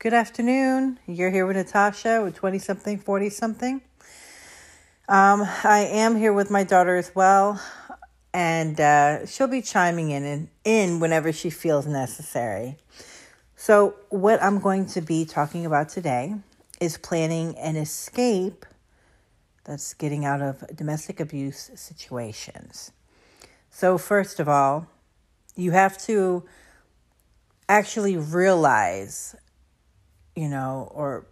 Good afternoon. You're here with Natasha with 20 something, 40 something. Um, I am here with my daughter as well, and uh, she'll be chiming in, in in whenever she feels necessary. So, what I'm going to be talking about today is planning an escape that's getting out of domestic abuse situations. So, first of all, you have to actually realize you know, or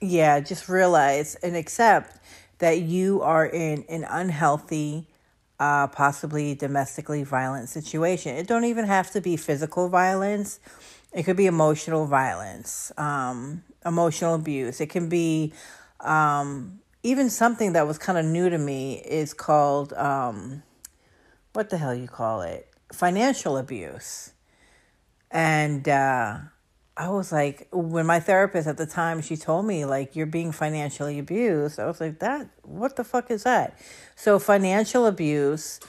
yeah, just realize and accept that you are in an unhealthy, uh, possibly domestically violent situation. It don't even have to be physical violence. It could be emotional violence, um, emotional abuse. It can be um, even something that was kind of new to me is called um, what the hell you call it? Financial abuse. And uh, I was like, when my therapist at the time, she told me, like, you're being financially abused. I was like, that, what the fuck is that? So, financial abuse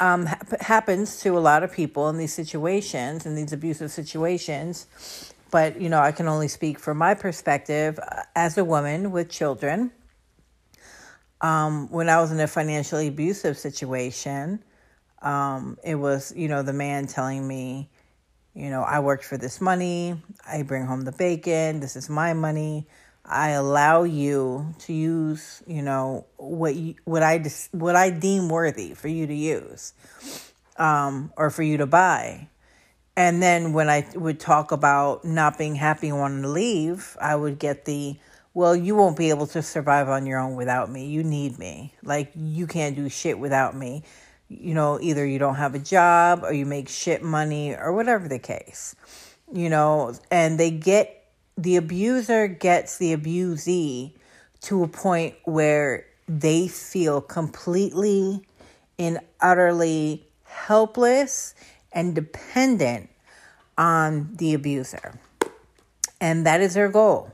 um, ha- happens to a lot of people in these situations, in these abusive situations. But, you know, I can only speak from my perspective uh, as a woman with children. Um, when I was in a financially abusive situation, um, it was, you know, the man telling me, you know, I worked for this money. I bring home the bacon. This is my money. I allow you to use, you know, what you, what I what I deem worthy for you to use, um, or for you to buy. And then when I would talk about not being happy and wanting to leave, I would get the, well, you won't be able to survive on your own without me. You need me. Like you can't do shit without me you know, either you don't have a job or you make shit money or whatever the case, you know, and they get the abuser gets the abusee to a point where they feel completely and utterly helpless and dependent on the abuser. And that is their goal.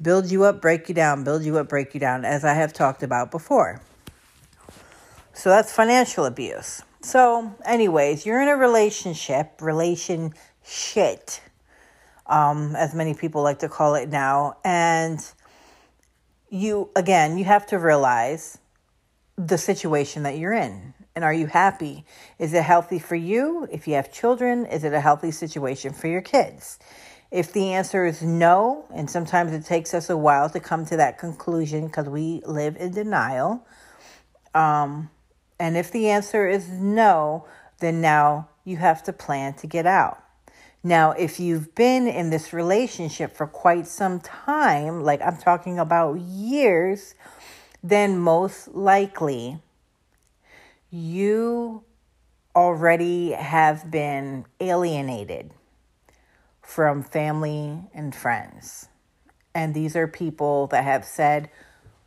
Build you up, break you down, build you up, break you down, as I have talked about before. So that's financial abuse. So, anyways, you're in a relationship, relation shit, um, as many people like to call it now. And you, again, you have to realize the situation that you're in. And are you happy? Is it healthy for you? If you have children, is it a healthy situation for your kids? If the answer is no, and sometimes it takes us a while to come to that conclusion because we live in denial, um, and if the answer is no, then now you have to plan to get out. Now, if you've been in this relationship for quite some time, like I'm talking about years, then most likely you already have been alienated from family and friends. And these are people that have said,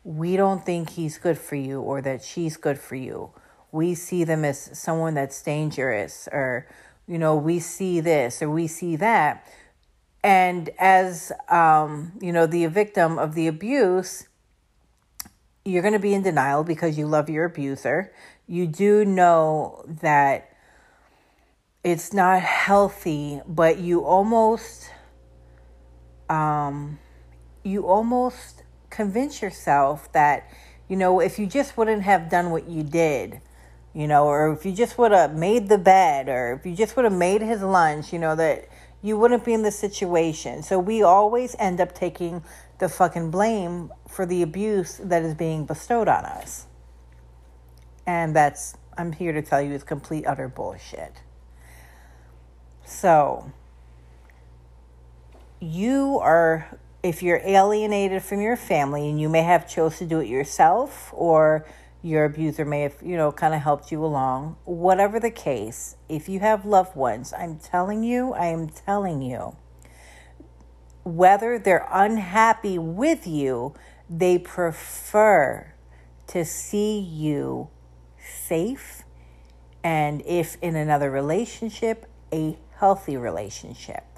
we don't think he's good for you or that she's good for you. We see them as someone that's dangerous or, you know, we see this or we see that. And as, um, you know, the victim of the abuse, you're going to be in denial because you love your abuser. You do know that it's not healthy, but you almost, um, you almost convince yourself that, you know, if you just wouldn't have done what you did, you know, or if you just would have made the bed, or if you just would have made his lunch, you know, that you wouldn't be in the situation. So we always end up taking the fucking blame for the abuse that is being bestowed on us. And that's, I'm here to tell you, is complete, utter bullshit. So, you are if you're alienated from your family and you may have chose to do it yourself or your abuser may have you know kind of helped you along whatever the case if you have loved ones i'm telling you i am telling you whether they're unhappy with you they prefer to see you safe and if in another relationship a healthy relationship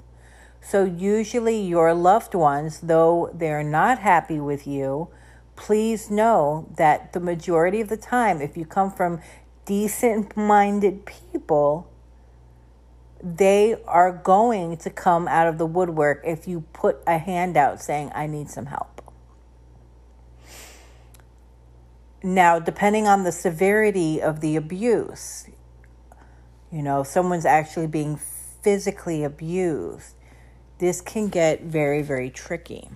so, usually, your loved ones, though they're not happy with you, please know that the majority of the time, if you come from decent minded people, they are going to come out of the woodwork if you put a hand out saying, I need some help. Now, depending on the severity of the abuse, you know, if someone's actually being physically abused, this can get very, very tricky.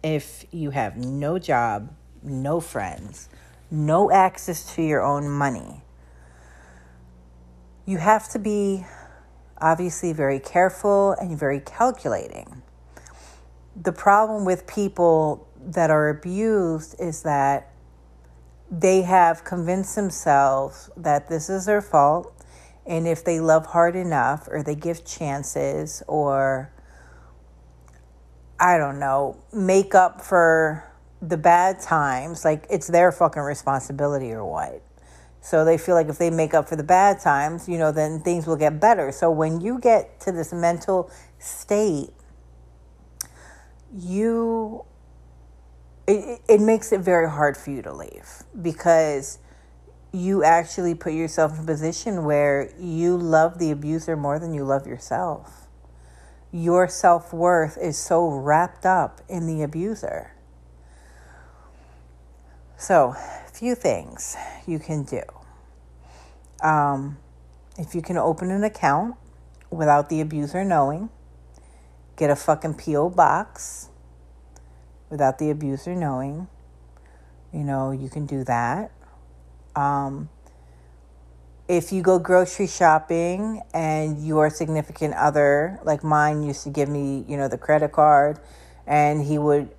If you have no job, no friends, no access to your own money, you have to be obviously very careful and very calculating. The problem with people that are abused is that they have convinced themselves that this is their fault. And if they love hard enough or they give chances or, I don't know, make up for the bad times, like it's their fucking responsibility or what. So they feel like if they make up for the bad times, you know, then things will get better. So when you get to this mental state, you it, it makes it very hard for you to leave because you actually put yourself in a position where you love the abuser more than you love yourself. Your self worth is so wrapped up in the abuser. So, few things you can do. Um, if you can open an account without the abuser knowing, get a fucking P.O. box without the abuser knowing. You know, you can do that. Um, if you go grocery shopping and your significant other, like mine, used to give me, you know, the credit card, and he would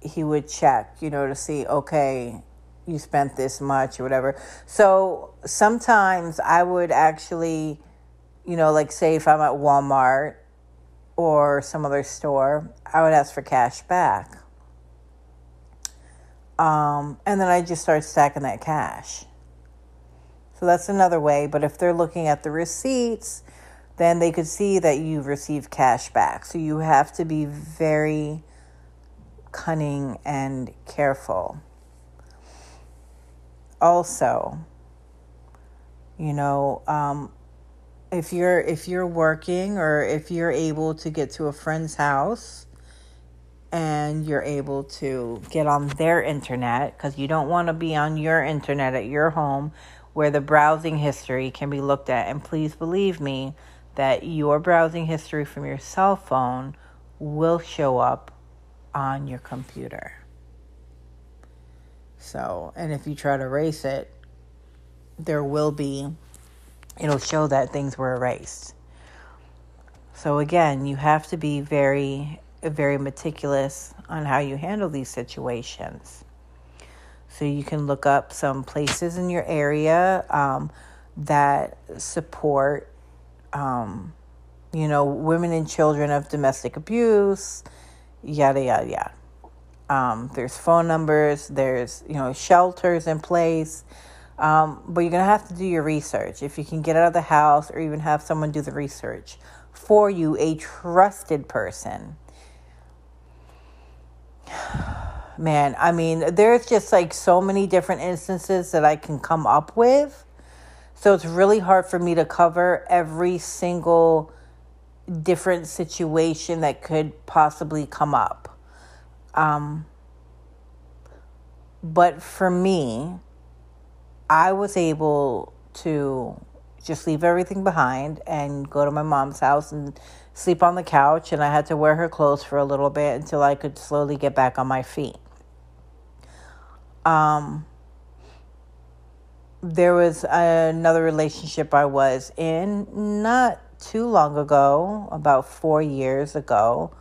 he would check, you know, to see, okay, you spent this much or whatever. So sometimes I would actually, you know, like say if I'm at Walmart or some other store, I would ask for cash back. Um, and then I just start stacking that cash. So that's another way. But if they're looking at the receipts, then they could see that you've received cash back. So you have to be very cunning and careful also you know um, if you're if you're working or if you're able to get to a friend's house and you're able to get on their internet because you don't want to be on your internet at your home where the browsing history can be looked at and please believe me that your browsing history from your cell phone will show up on your computer so, and if you try to erase it, there will be, it'll show that things were erased. So, again, you have to be very, very meticulous on how you handle these situations. So, you can look up some places in your area um, that support, um, you know, women and children of domestic abuse, yada, yada, yada. Um, there's phone numbers, there's you know shelters in place, um, but you're gonna have to do your research. If you can get out of the house, or even have someone do the research for you, a trusted person. Man, I mean, there's just like so many different instances that I can come up with. So it's really hard for me to cover every single different situation that could possibly come up. Um, but for me, I was able to just leave everything behind and go to my mom's house and sleep on the couch. And I had to wear her clothes for a little bit until I could slowly get back on my feet. Um, there was another relationship I was in not too long ago, about four years ago.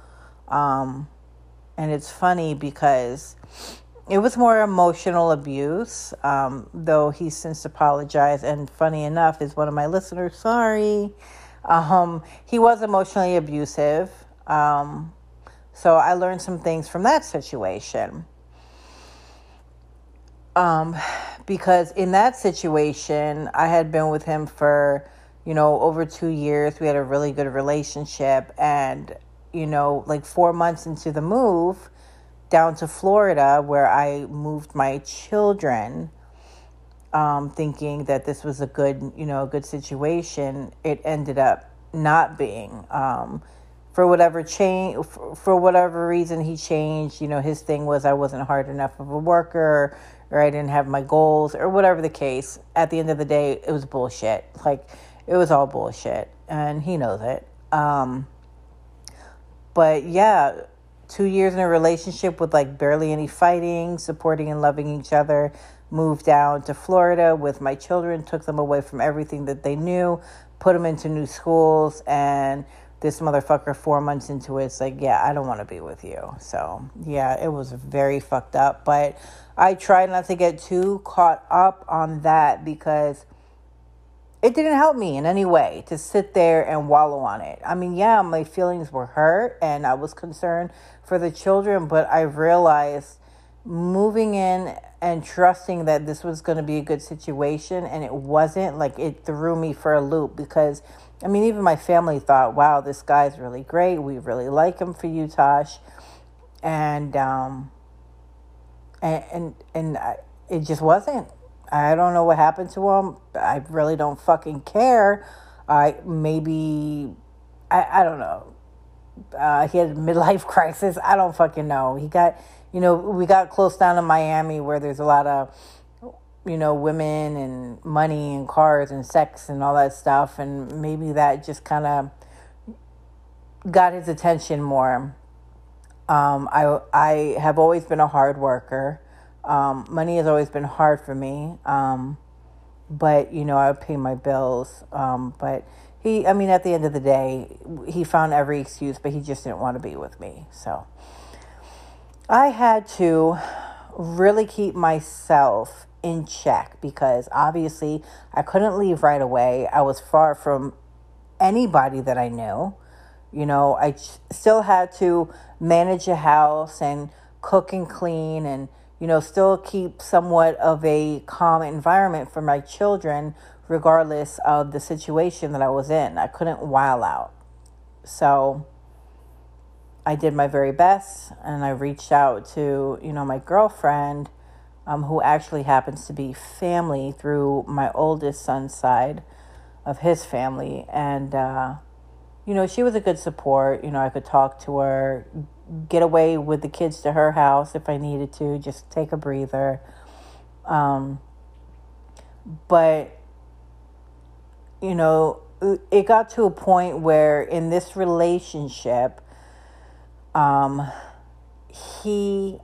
Um, and it's funny because it was more emotional abuse, um, though he's since apologized. And funny enough, is one of my listeners sorry. Um, he was emotionally abusive. Um, so I learned some things from that situation. Um, because in that situation, I had been with him for, you know, over two years. We had a really good relationship. And you know, like four months into the move down to Florida, where I moved my children, um, thinking that this was a good, you know, a good situation, it ended up not being. Um, for whatever change, for whatever reason he changed, you know, his thing was I wasn't hard enough of a worker or I didn't have my goals or whatever the case. At the end of the day, it was bullshit. Like, it was all bullshit. And he knows it. Um, but yeah, two years in a relationship with like barely any fighting, supporting and loving each other. Moved down to Florida with my children, took them away from everything that they knew, put them into new schools, and this motherfucker four months into it, it's like, yeah, I don't want to be with you. So yeah, it was very fucked up. But I tried not to get too caught up on that because it didn't help me in any way to sit there and wallow on it. I mean, yeah, my feelings were hurt and I was concerned for the children, but I realized moving in and trusting that this was going to be a good situation and it wasn't like it threw me for a loop because I mean even my family thought wow this guy's really great we really like him for you Tosh and um and and, and I, it just wasn't I don't know what happened to him. I really don't fucking care. I maybe I I don't know. Uh, he had a midlife crisis. I don't fucking know. He got you know we got close down to Miami where there's a lot of you know women and money and cars and sex and all that stuff and maybe that just kind of got his attention more. Um, I I have always been a hard worker. Um, money has always been hard for me. Um, but, you know, I would pay my bills. Um, but he, I mean, at the end of the day, he found every excuse, but he just didn't want to be with me. So I had to really keep myself in check because obviously I couldn't leave right away. I was far from anybody that I knew. You know, I still had to manage a house and cook and clean and you know, still keep somewhat of a calm environment for my children, regardless of the situation that I was in. I couldn't while out. So I did my very best and I reached out to, you know, my girlfriend, um, who actually happens to be family through my oldest son's side of his family. And, uh, you know, she was a good support. You know, I could talk to her, get away with the kids to her house if I needed to, just take a breather. Um, but, you know, it got to a point where in this relationship, um, he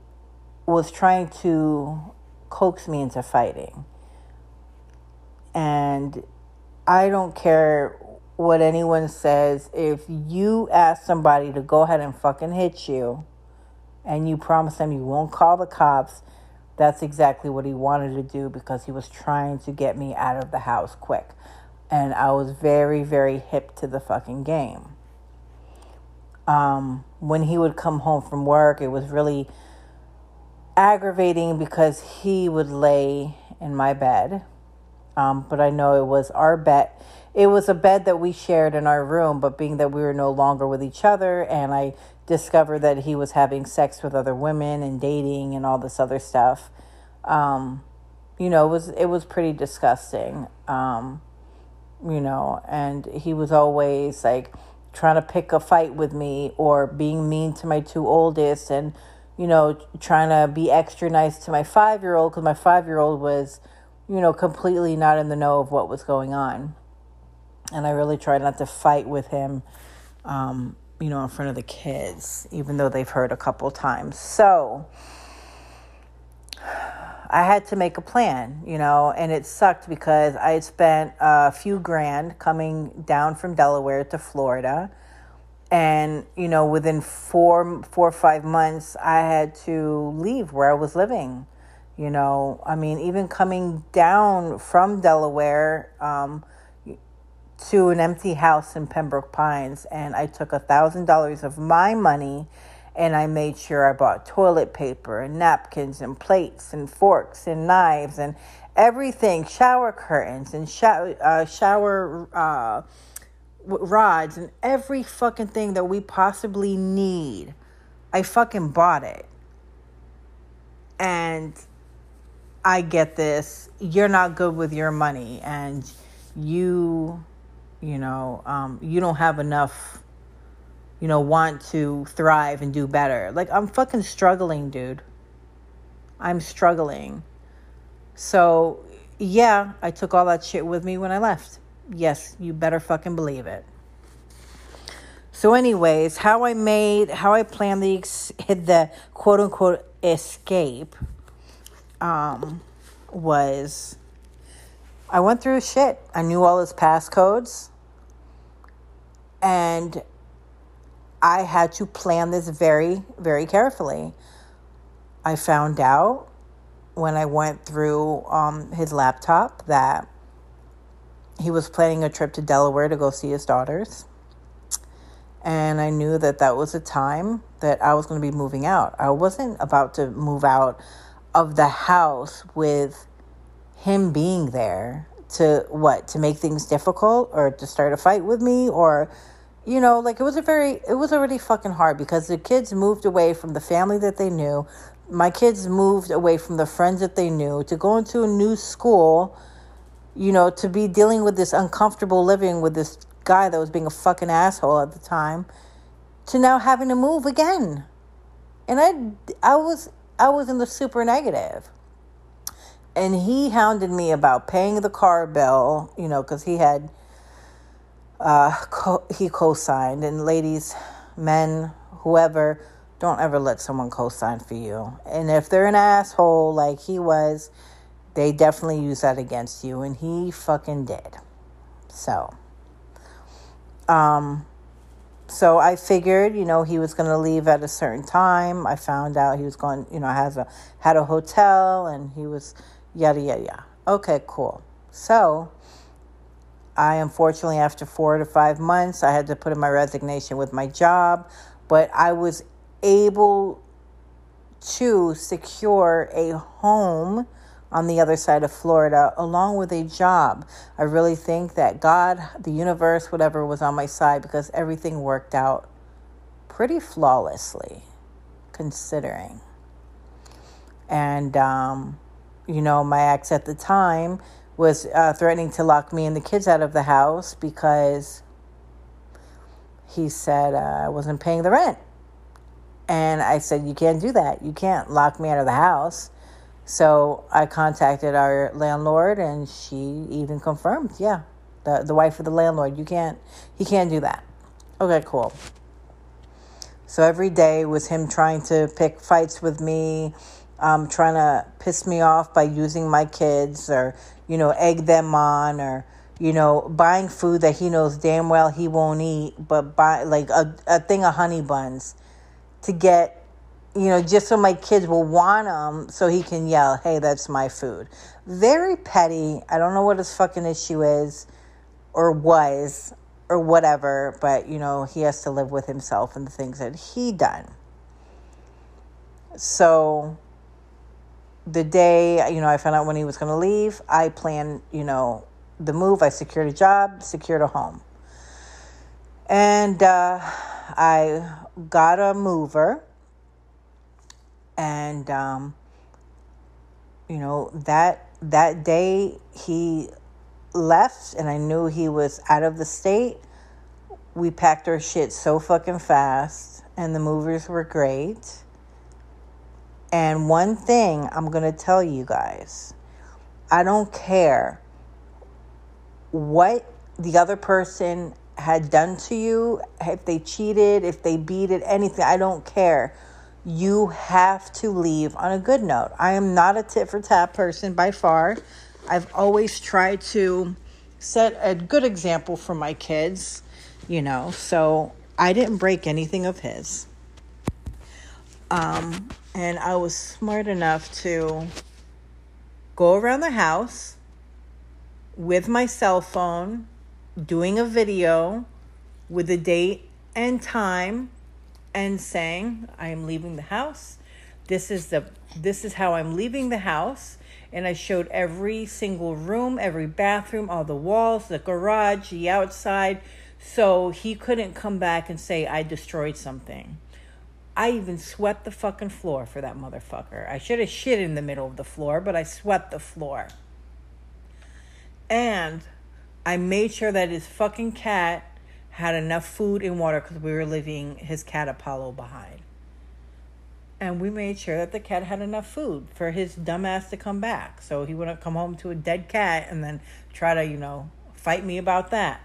was trying to coax me into fighting. And I don't care what anyone says. If you ask somebody to go ahead and fucking hit you and you promise them you won't call the cops, that's exactly what he wanted to do because he was trying to get me out of the house quick. And I was very, very hip to the fucking game. Um, when he would come home from work, it was really aggravating because he would lay in my bed. Um, but I know it was our bet it was a bed that we shared in our room, but being that we were no longer with each other, and I discovered that he was having sex with other women and dating and all this other stuff, um, you know, it was it was pretty disgusting. Um, you know, and he was always like trying to pick a fight with me or being mean to my two oldest and you know trying to be extra nice to my 5-year-old cuz my 5-year-old was you know completely not in the know of what was going on and I really try not to fight with him, um, you know, in front of the kids, even though they've heard a couple times. So I had to make a plan, you know, and it sucked because I had spent a few grand coming down from Delaware to Florida. And, you know, within four, four or five months, I had to leave where I was living. You know, I mean, even coming down from Delaware, um, to an empty house in Pembroke Pines and I took a thousand dollars of my money and I made sure I bought toilet paper and napkins and plates and forks and knives and everything, shower curtains and shower uh, shower uh, rods and every fucking thing that we possibly need. I fucking bought it. And I get this. You're not good with your money and you you know, um, you don't have enough, you know, want to thrive and do better. Like, I'm fucking struggling, dude. I'm struggling. So, yeah, I took all that shit with me when I left. Yes, you better fucking believe it. So, anyways, how I made, how I planned the the quote unquote escape, um, was I went through shit. I knew all his passcodes, and I had to plan this very, very carefully. I found out when I went through um, his laptop that he was planning a trip to Delaware to go see his daughters and I knew that that was a time that I was going to be moving out. I wasn't about to move out of the house with him being there to what to make things difficult or to start a fight with me or you know like it was a very it was already fucking hard because the kids moved away from the family that they knew my kids moved away from the friends that they knew to go into a new school you know to be dealing with this uncomfortable living with this guy that was being a fucking asshole at the time to now having to move again. And I I was I was in the super negative. And he hounded me about paying the car bill, you know, cuz he had uh co- he co-signed and ladies, men, whoever, don't ever let someone co-sign for you. And if they're an asshole like he was, they definitely use that against you and he fucking did. So, um, so I figured, you know, he was going to leave at a certain time. I found out he was going, you know, has a had a hotel and he was yada yada yada. Okay, cool. So I unfortunately after 4 to 5 months, I had to put in my resignation with my job, but I was able to secure a home on the other side of Florida, along with a job. I really think that God, the universe, whatever was on my side because everything worked out pretty flawlessly, considering. And, um, you know, my ex at the time was uh, threatening to lock me and the kids out of the house because he said uh, I wasn't paying the rent. And I said, You can't do that. You can't lock me out of the house. So I contacted our landlord, and she even confirmed, yeah, the the wife of the landlord, you can't, he can't do that. Okay, cool. So every day was him trying to pick fights with me, um, trying to piss me off by using my kids, or you know, egg them on, or you know, buying food that he knows damn well he won't eat, but buy like a, a thing of honey buns to get you know, just so my kids will want them so he can yell, hey, that's my food. Very petty. I don't know what his fucking issue is or was or whatever, but, you know, he has to live with himself and the things that he done. So the day, you know, I found out when he was going to leave, I planned, you know, the move. I secured a job, secured a home. And uh, I got a mover and um, you know that that day he left and i knew he was out of the state we packed our shit so fucking fast and the movers were great and one thing i'm going to tell you guys i don't care what the other person had done to you if they cheated if they beat it anything i don't care you have to leave on a good note. I am not a tit for tat person by far. I've always tried to set a good example for my kids, you know, so I didn't break anything of his. Um, and I was smart enough to go around the house with my cell phone, doing a video with the date and time and saying, I am leaving the house. This is the this is how I'm leaving the house. And I showed every single room, every bathroom, all the walls, the garage, the outside. So he couldn't come back and say I destroyed something. I even swept the fucking floor for that motherfucker. I should have shit in the middle of the floor, but I swept the floor. And I made sure that his fucking cat had enough food and water because we were leaving his cat Apollo behind. And we made sure that the cat had enough food for his dumbass to come back. So he wouldn't come home to a dead cat and then try to, you know, fight me about that.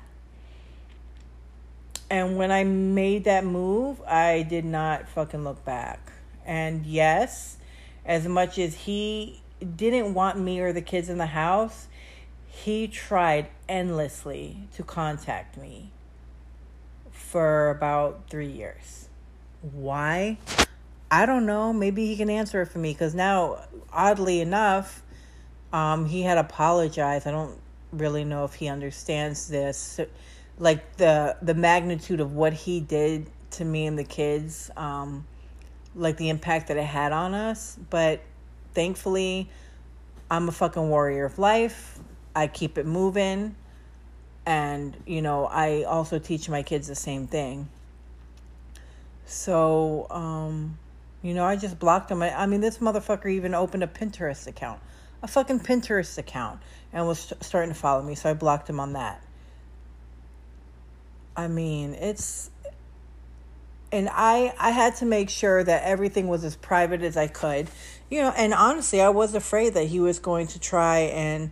And when I made that move, I did not fucking look back. And yes, as much as he didn't want me or the kids in the house, he tried endlessly to contact me for about three years. Why? I don't know. Maybe he can answer it for me because now, oddly enough, um, he had apologized. I don't really know if he understands this, like the the magnitude of what he did to me and the kids, um, like the impact that it had on us. But thankfully, I'm a fucking warrior of life. I keep it moving. And, you know, I also teach my kids the same thing. So, um, you know, I just blocked him. I, I mean, this motherfucker even opened a Pinterest account, a fucking Pinterest account, and was starting to follow me. So I blocked him on that. I mean, it's and I I had to make sure that everything was as private as I could. You know, and honestly, I was afraid that he was going to try and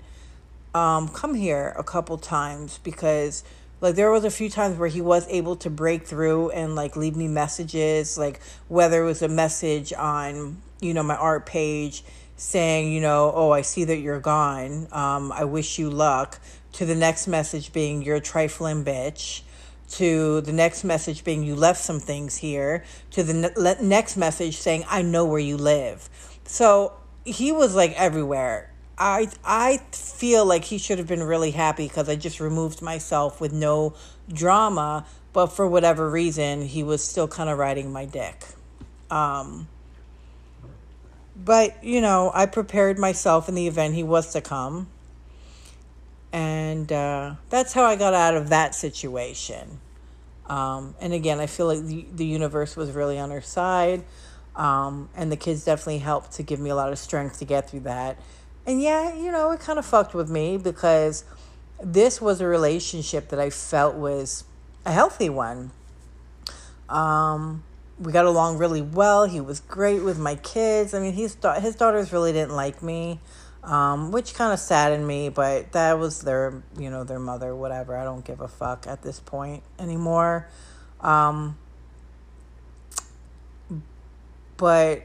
um, come here a couple times because like there was a few times where he was able to break through and like leave me messages like whether it was a message on you know my art page saying you know oh i see that you're gone um, i wish you luck to the next message being you're a trifling bitch to the next message being you left some things here to the ne- next message saying i know where you live. So he was like everywhere. I I feel like he should have been really happy because I just removed myself with no drama, but for whatever reason, he was still kind of riding my dick. Um, but you know, I prepared myself in the event he was to come, and uh, that's how I got out of that situation. Um, and again, I feel like the, the universe was really on her side, um, and the kids definitely helped to give me a lot of strength to get through that and yeah, you know, it kind of fucked with me because this was a relationship that I felt was a healthy one. Um, we got along really well. He was great with my kids. I mean, his his daughters really didn't like me, um, which kind of saddened me. But that was their, you know, their mother. Whatever. I don't give a fuck at this point anymore. Um, but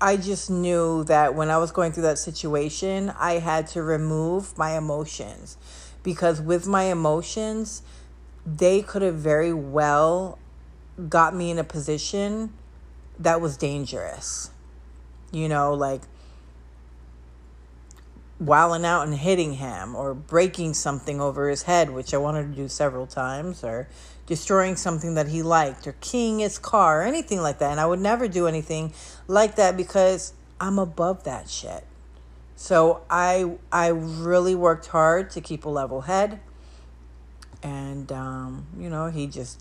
I just knew that when I was going through that situation, I had to remove my emotions because with my emotions, they could have very well got me in a position that was dangerous. You know, like wilding out and hitting him or breaking something over his head, which I wanted to do several times, or destroying something that he liked or keying his car or anything like that. And I would never do anything like that because I'm above that shit. So I I really worked hard to keep a level head. And um, you know, he just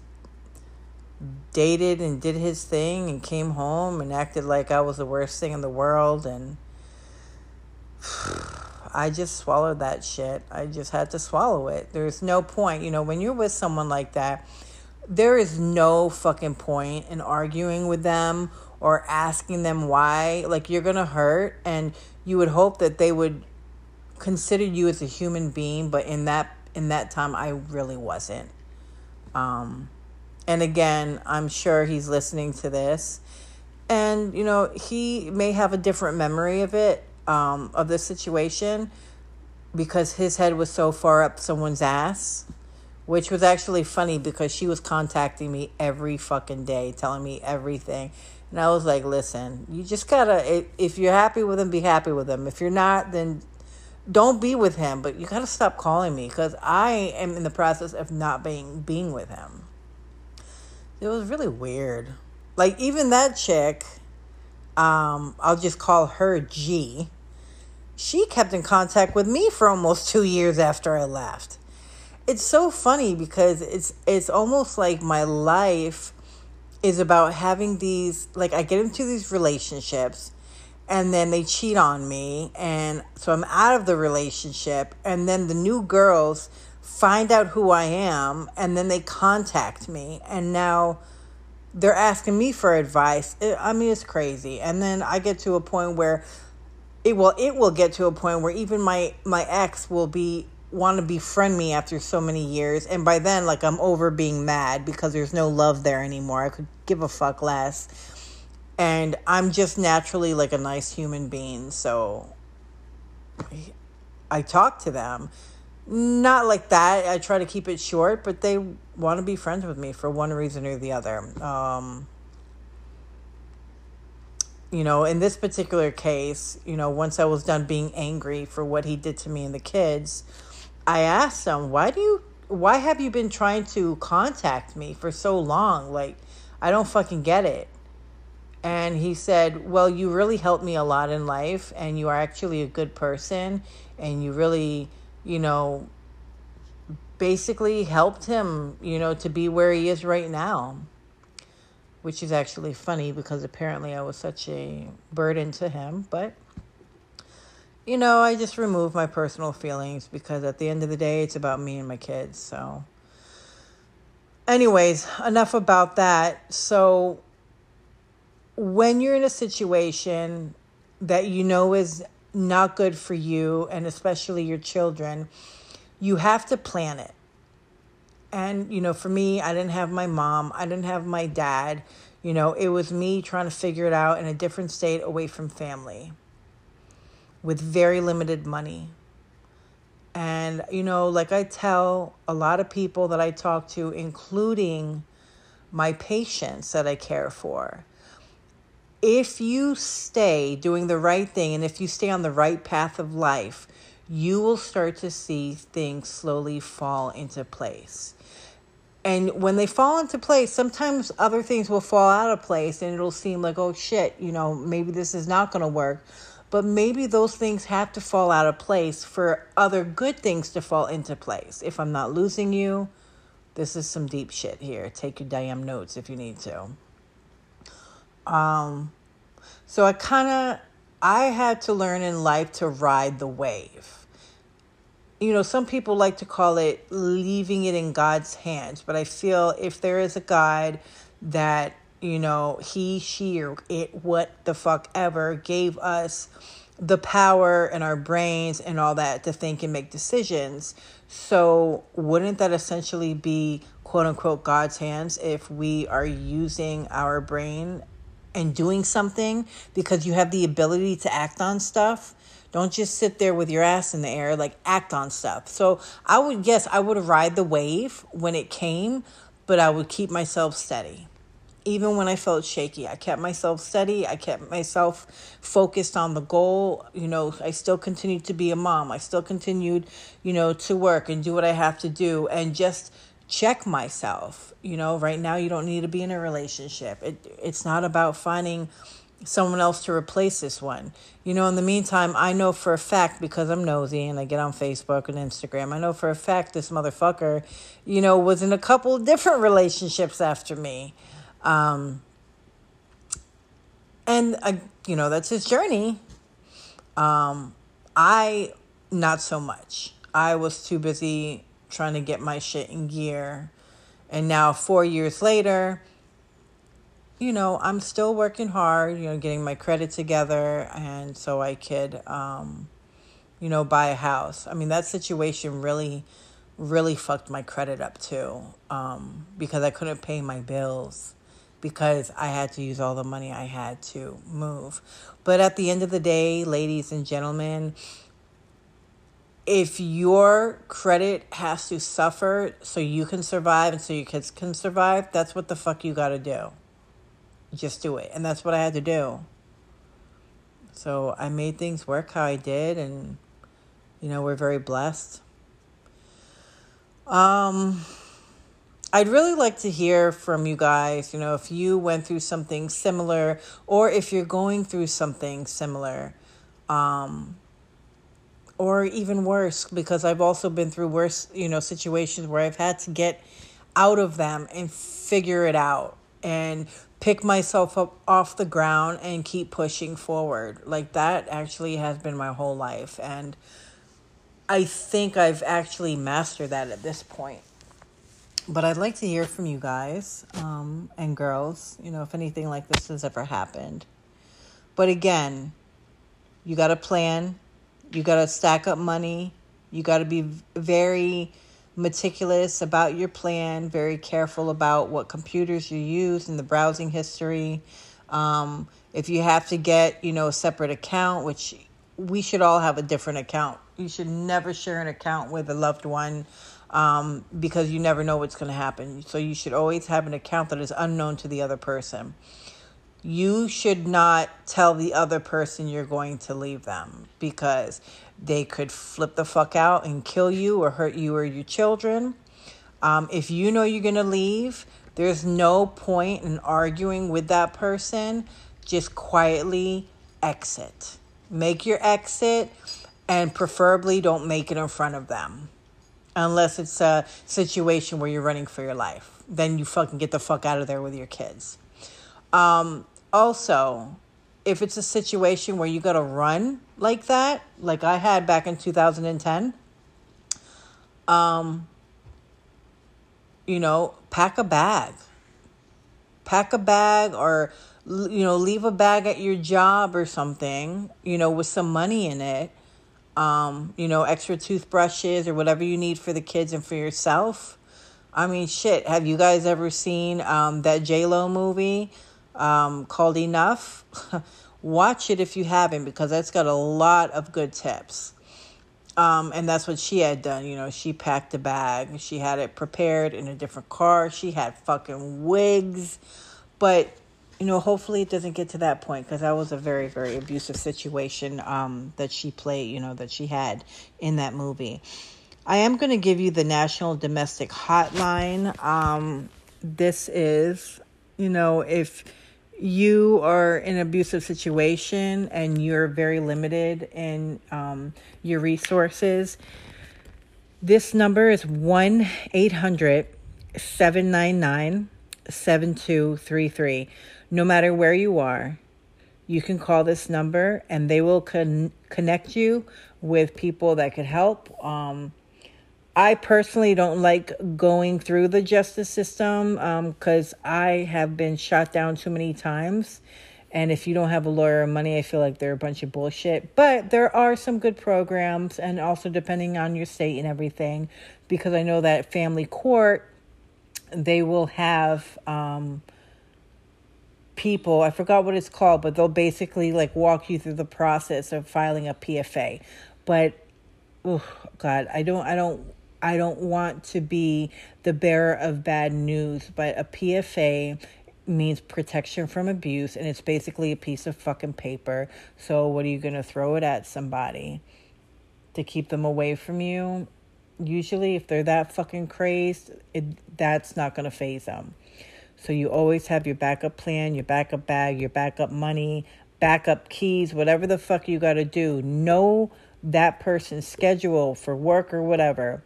dated and did his thing and came home and acted like I was the worst thing in the world and I just swallowed that shit. I just had to swallow it. There's no point, you know, when you're with someone like that, there is no fucking point in arguing with them or asking them why. Like, you're gonna hurt, and you would hope that they would consider you as a human being, but in that in that time I really wasn't. Um and again, I'm sure he's listening to this. And you know, he may have a different memory of it um, of this situation because his head was so far up someone's ass, which was actually funny because she was contacting me every fucking day, telling me everything. And I was like, listen, you just gotta, if you're happy with him, be happy with him. If you're not, then don't be with him. But you gotta stop calling me because I am in the process of not being being with him. It was really weird. Like, even that chick, um, I'll just call her G. She kept in contact with me for almost two years after I left. It's so funny because it's it's almost like my life is about having these like I get into these relationships and then they cheat on me and so I'm out of the relationship and then the new girls find out who I am and then they contact me and now they're asking me for advice. I mean it's crazy. And then I get to a point where it will it will get to a point where even my my ex will be want to befriend me after so many years and by then like I'm over being mad because there's no love there anymore. I could give a fuck less and I'm just naturally like a nice human being. So I talk to them. Not like that. I try to keep it short, but they want to be friends with me for one reason or the other. Um, you know, in this particular case, you know, once I was done being angry for what he did to me and the kids, I asked him, "Why do you why have you been trying to contact me for so long? Like, I don't fucking get it." And he said, Well, you really helped me a lot in life, and you are actually a good person, and you really, you know, basically helped him, you know, to be where he is right now. Which is actually funny because apparently I was such a burden to him. But, you know, I just removed my personal feelings because at the end of the day, it's about me and my kids. So, anyways, enough about that. So, when you're in a situation that you know is not good for you and especially your children, you have to plan it. And, you know, for me, I didn't have my mom, I didn't have my dad. You know, it was me trying to figure it out in a different state away from family with very limited money. And, you know, like I tell a lot of people that I talk to, including my patients that I care for, if you stay doing the right thing and if you stay on the right path of life, you will start to see things slowly fall into place. And when they fall into place, sometimes other things will fall out of place and it'll seem like, oh shit, you know, maybe this is not going to work. But maybe those things have to fall out of place for other good things to fall into place. If I'm not losing you, this is some deep shit here. Take your damn notes if you need to. Um, so I kind of I had to learn in life to ride the wave. You know, some people like to call it leaving it in God's hands, but I feel if there is a God that, you know, he, she, or it, what the fuck ever gave us the power and our brains and all that to think and make decisions. So, wouldn't that essentially be quote unquote God's hands if we are using our brain and doing something because you have the ability to act on stuff. Don't just sit there with your ass in the air, like act on stuff. So I would, guess I would ride the wave when it came, but I would keep myself steady. Even when I felt shaky, I kept myself steady. I kept myself focused on the goal. You know, I still continued to be a mom. I still continued, you know, to work and do what I have to do and just check myself. You know, right now you don't need to be in a relationship. It it's not about finding someone else to replace this one. You know, in the meantime, I know for a fact because I'm nosy and I get on Facebook and Instagram. I know for a fact this motherfucker, you know, was in a couple different relationships after me. Um and I, you know, that's his journey. Um I not so much. I was too busy trying to get my shit in gear. And now, four years later, you know, I'm still working hard, you know, getting my credit together, and so I could, um, you know, buy a house. I mean, that situation really, really fucked my credit up too, um, because I couldn't pay my bills because I had to use all the money I had to move. But at the end of the day, ladies and gentlemen, if your credit has to suffer so you can survive and so your kids can survive, that's what the fuck you got to do. Just do it. And that's what I had to do. So I made things work how I did and you know, we're very blessed. Um I'd really like to hear from you guys, you know, if you went through something similar or if you're going through something similar. Um or even worse because I've also been through worse, you know, situations where I've had to get out of them and figure it out. And pick myself up off the ground and keep pushing forward. Like that actually has been my whole life. And I think I've actually mastered that at this point. But I'd like to hear from you guys um, and girls, you know, if anything like this has ever happened. But again, you got to plan, you got to stack up money, you got to be very meticulous about your plan, very careful about what computers you use and the browsing history. Um, if you have to get, you know, a separate account, which we should all have a different account. You should never share an account with a loved one um, because you never know what's going to happen. So you should always have an account that is unknown to the other person. You should not tell the other person you're going to leave them because they could flip the fuck out and kill you or hurt you or your children. Um, if you know you're going to leave, there's no point in arguing with that person. Just quietly exit. Make your exit and preferably don't make it in front of them. Unless it's a situation where you're running for your life. Then you fucking get the fuck out of there with your kids. Um, also, if it's a situation where you got to run like that, like I had back in 2010, um, you know, pack a bag. Pack a bag or, you know, leave a bag at your job or something, you know, with some money in it. Um, you know, extra toothbrushes or whatever you need for the kids and for yourself. I mean, shit, have you guys ever seen um, that J-Lo movie um, called Enough? Watch it if you haven't because that's got a lot of good tips. Um, and that's what she had done. You know, she packed a bag. She had it prepared in a different car. She had fucking wigs. But, you know, hopefully it doesn't get to that point because that was a very, very abusive situation um, that she played, you know, that she had in that movie. I am going to give you the National Domestic Hotline. Um, this is, you know, if you are in an abusive situation and you're very limited in um, your resources, this number is 1 800 799 7233. No matter where you are, you can call this number and they will con- connect you with people that could help. Um, I personally don't like going through the justice system because um, I have been shot down too many times. And if you don't have a lawyer or money, I feel like they're a bunch of bullshit. But there are some good programs, and also depending on your state and everything, because I know that family court, they will have um, people, I forgot what it's called, but they'll basically like walk you through the process of filing a PFA. But, oh God, I don't, I don't I don't want to be the bearer of bad news, but a PFA means protection from abuse and it's basically a piece of fucking paper. So what are you going to throw it at somebody to keep them away from you? Usually if they're that fucking crazed, it that's not going to faze them. So you always have your backup plan, your backup bag, your backup money, backup keys, whatever the fuck you got to do. Know that person's schedule for work or whatever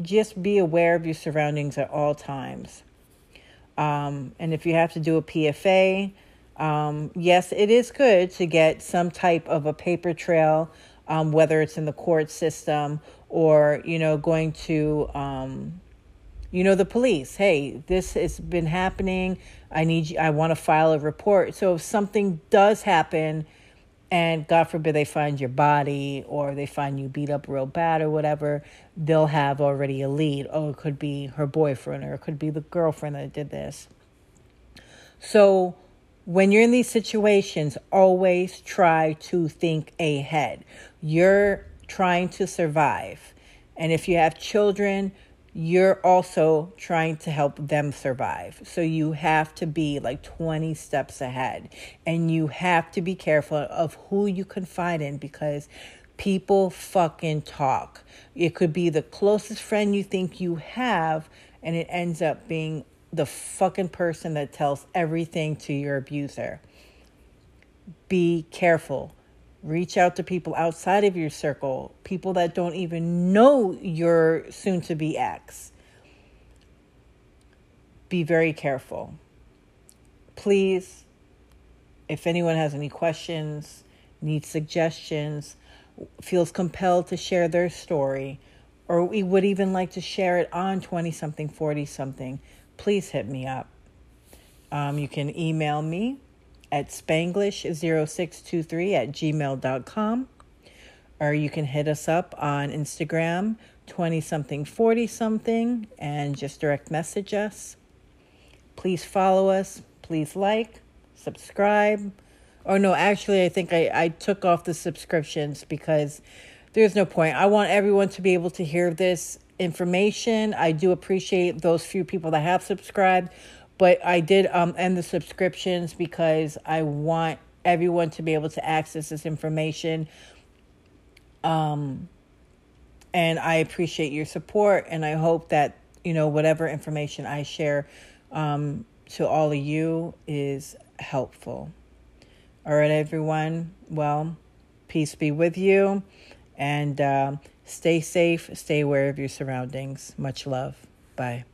just be aware of your surroundings at all times. Um, and if you have to do a PFA, um, yes, it is good to get some type of a paper trail, um, whether it's in the court system or, you know, going to, um, you know, the police. Hey, this has been happening. I need you, I want to file a report. So if something does happen, and God forbid they find your body or they find you beat up real bad or whatever, they'll have already a lead. Oh, it could be her boyfriend or it could be the girlfriend that did this. So, when you're in these situations, always try to think ahead. You're trying to survive. And if you have children, you're also trying to help them survive. So you have to be like 20 steps ahead and you have to be careful of who you confide in because people fucking talk. It could be the closest friend you think you have and it ends up being the fucking person that tells everything to your abuser. Be careful reach out to people outside of your circle, people that don't even know your soon to be ex. Be very careful. please, if anyone has any questions, needs suggestions, feels compelled to share their story, or we would even like to share it on 20 something, 40 something, please hit me up. Um, you can email me at spanglish0623 at gmail.com or you can hit us up on Instagram 20 something 40 something and just direct message us. Please follow us. Please like, subscribe. Oh no, actually I think I, I took off the subscriptions because there's no point. I want everyone to be able to hear this information. I do appreciate those few people that have subscribed, but I did um, end the subscriptions because I want everyone to be able to access this information. Um, and I appreciate your support, and I hope that you know whatever information I share um, to all of you is helpful. All right, everyone. Well, peace be with you, and uh, stay safe. Stay aware of your surroundings. Much love. Bye.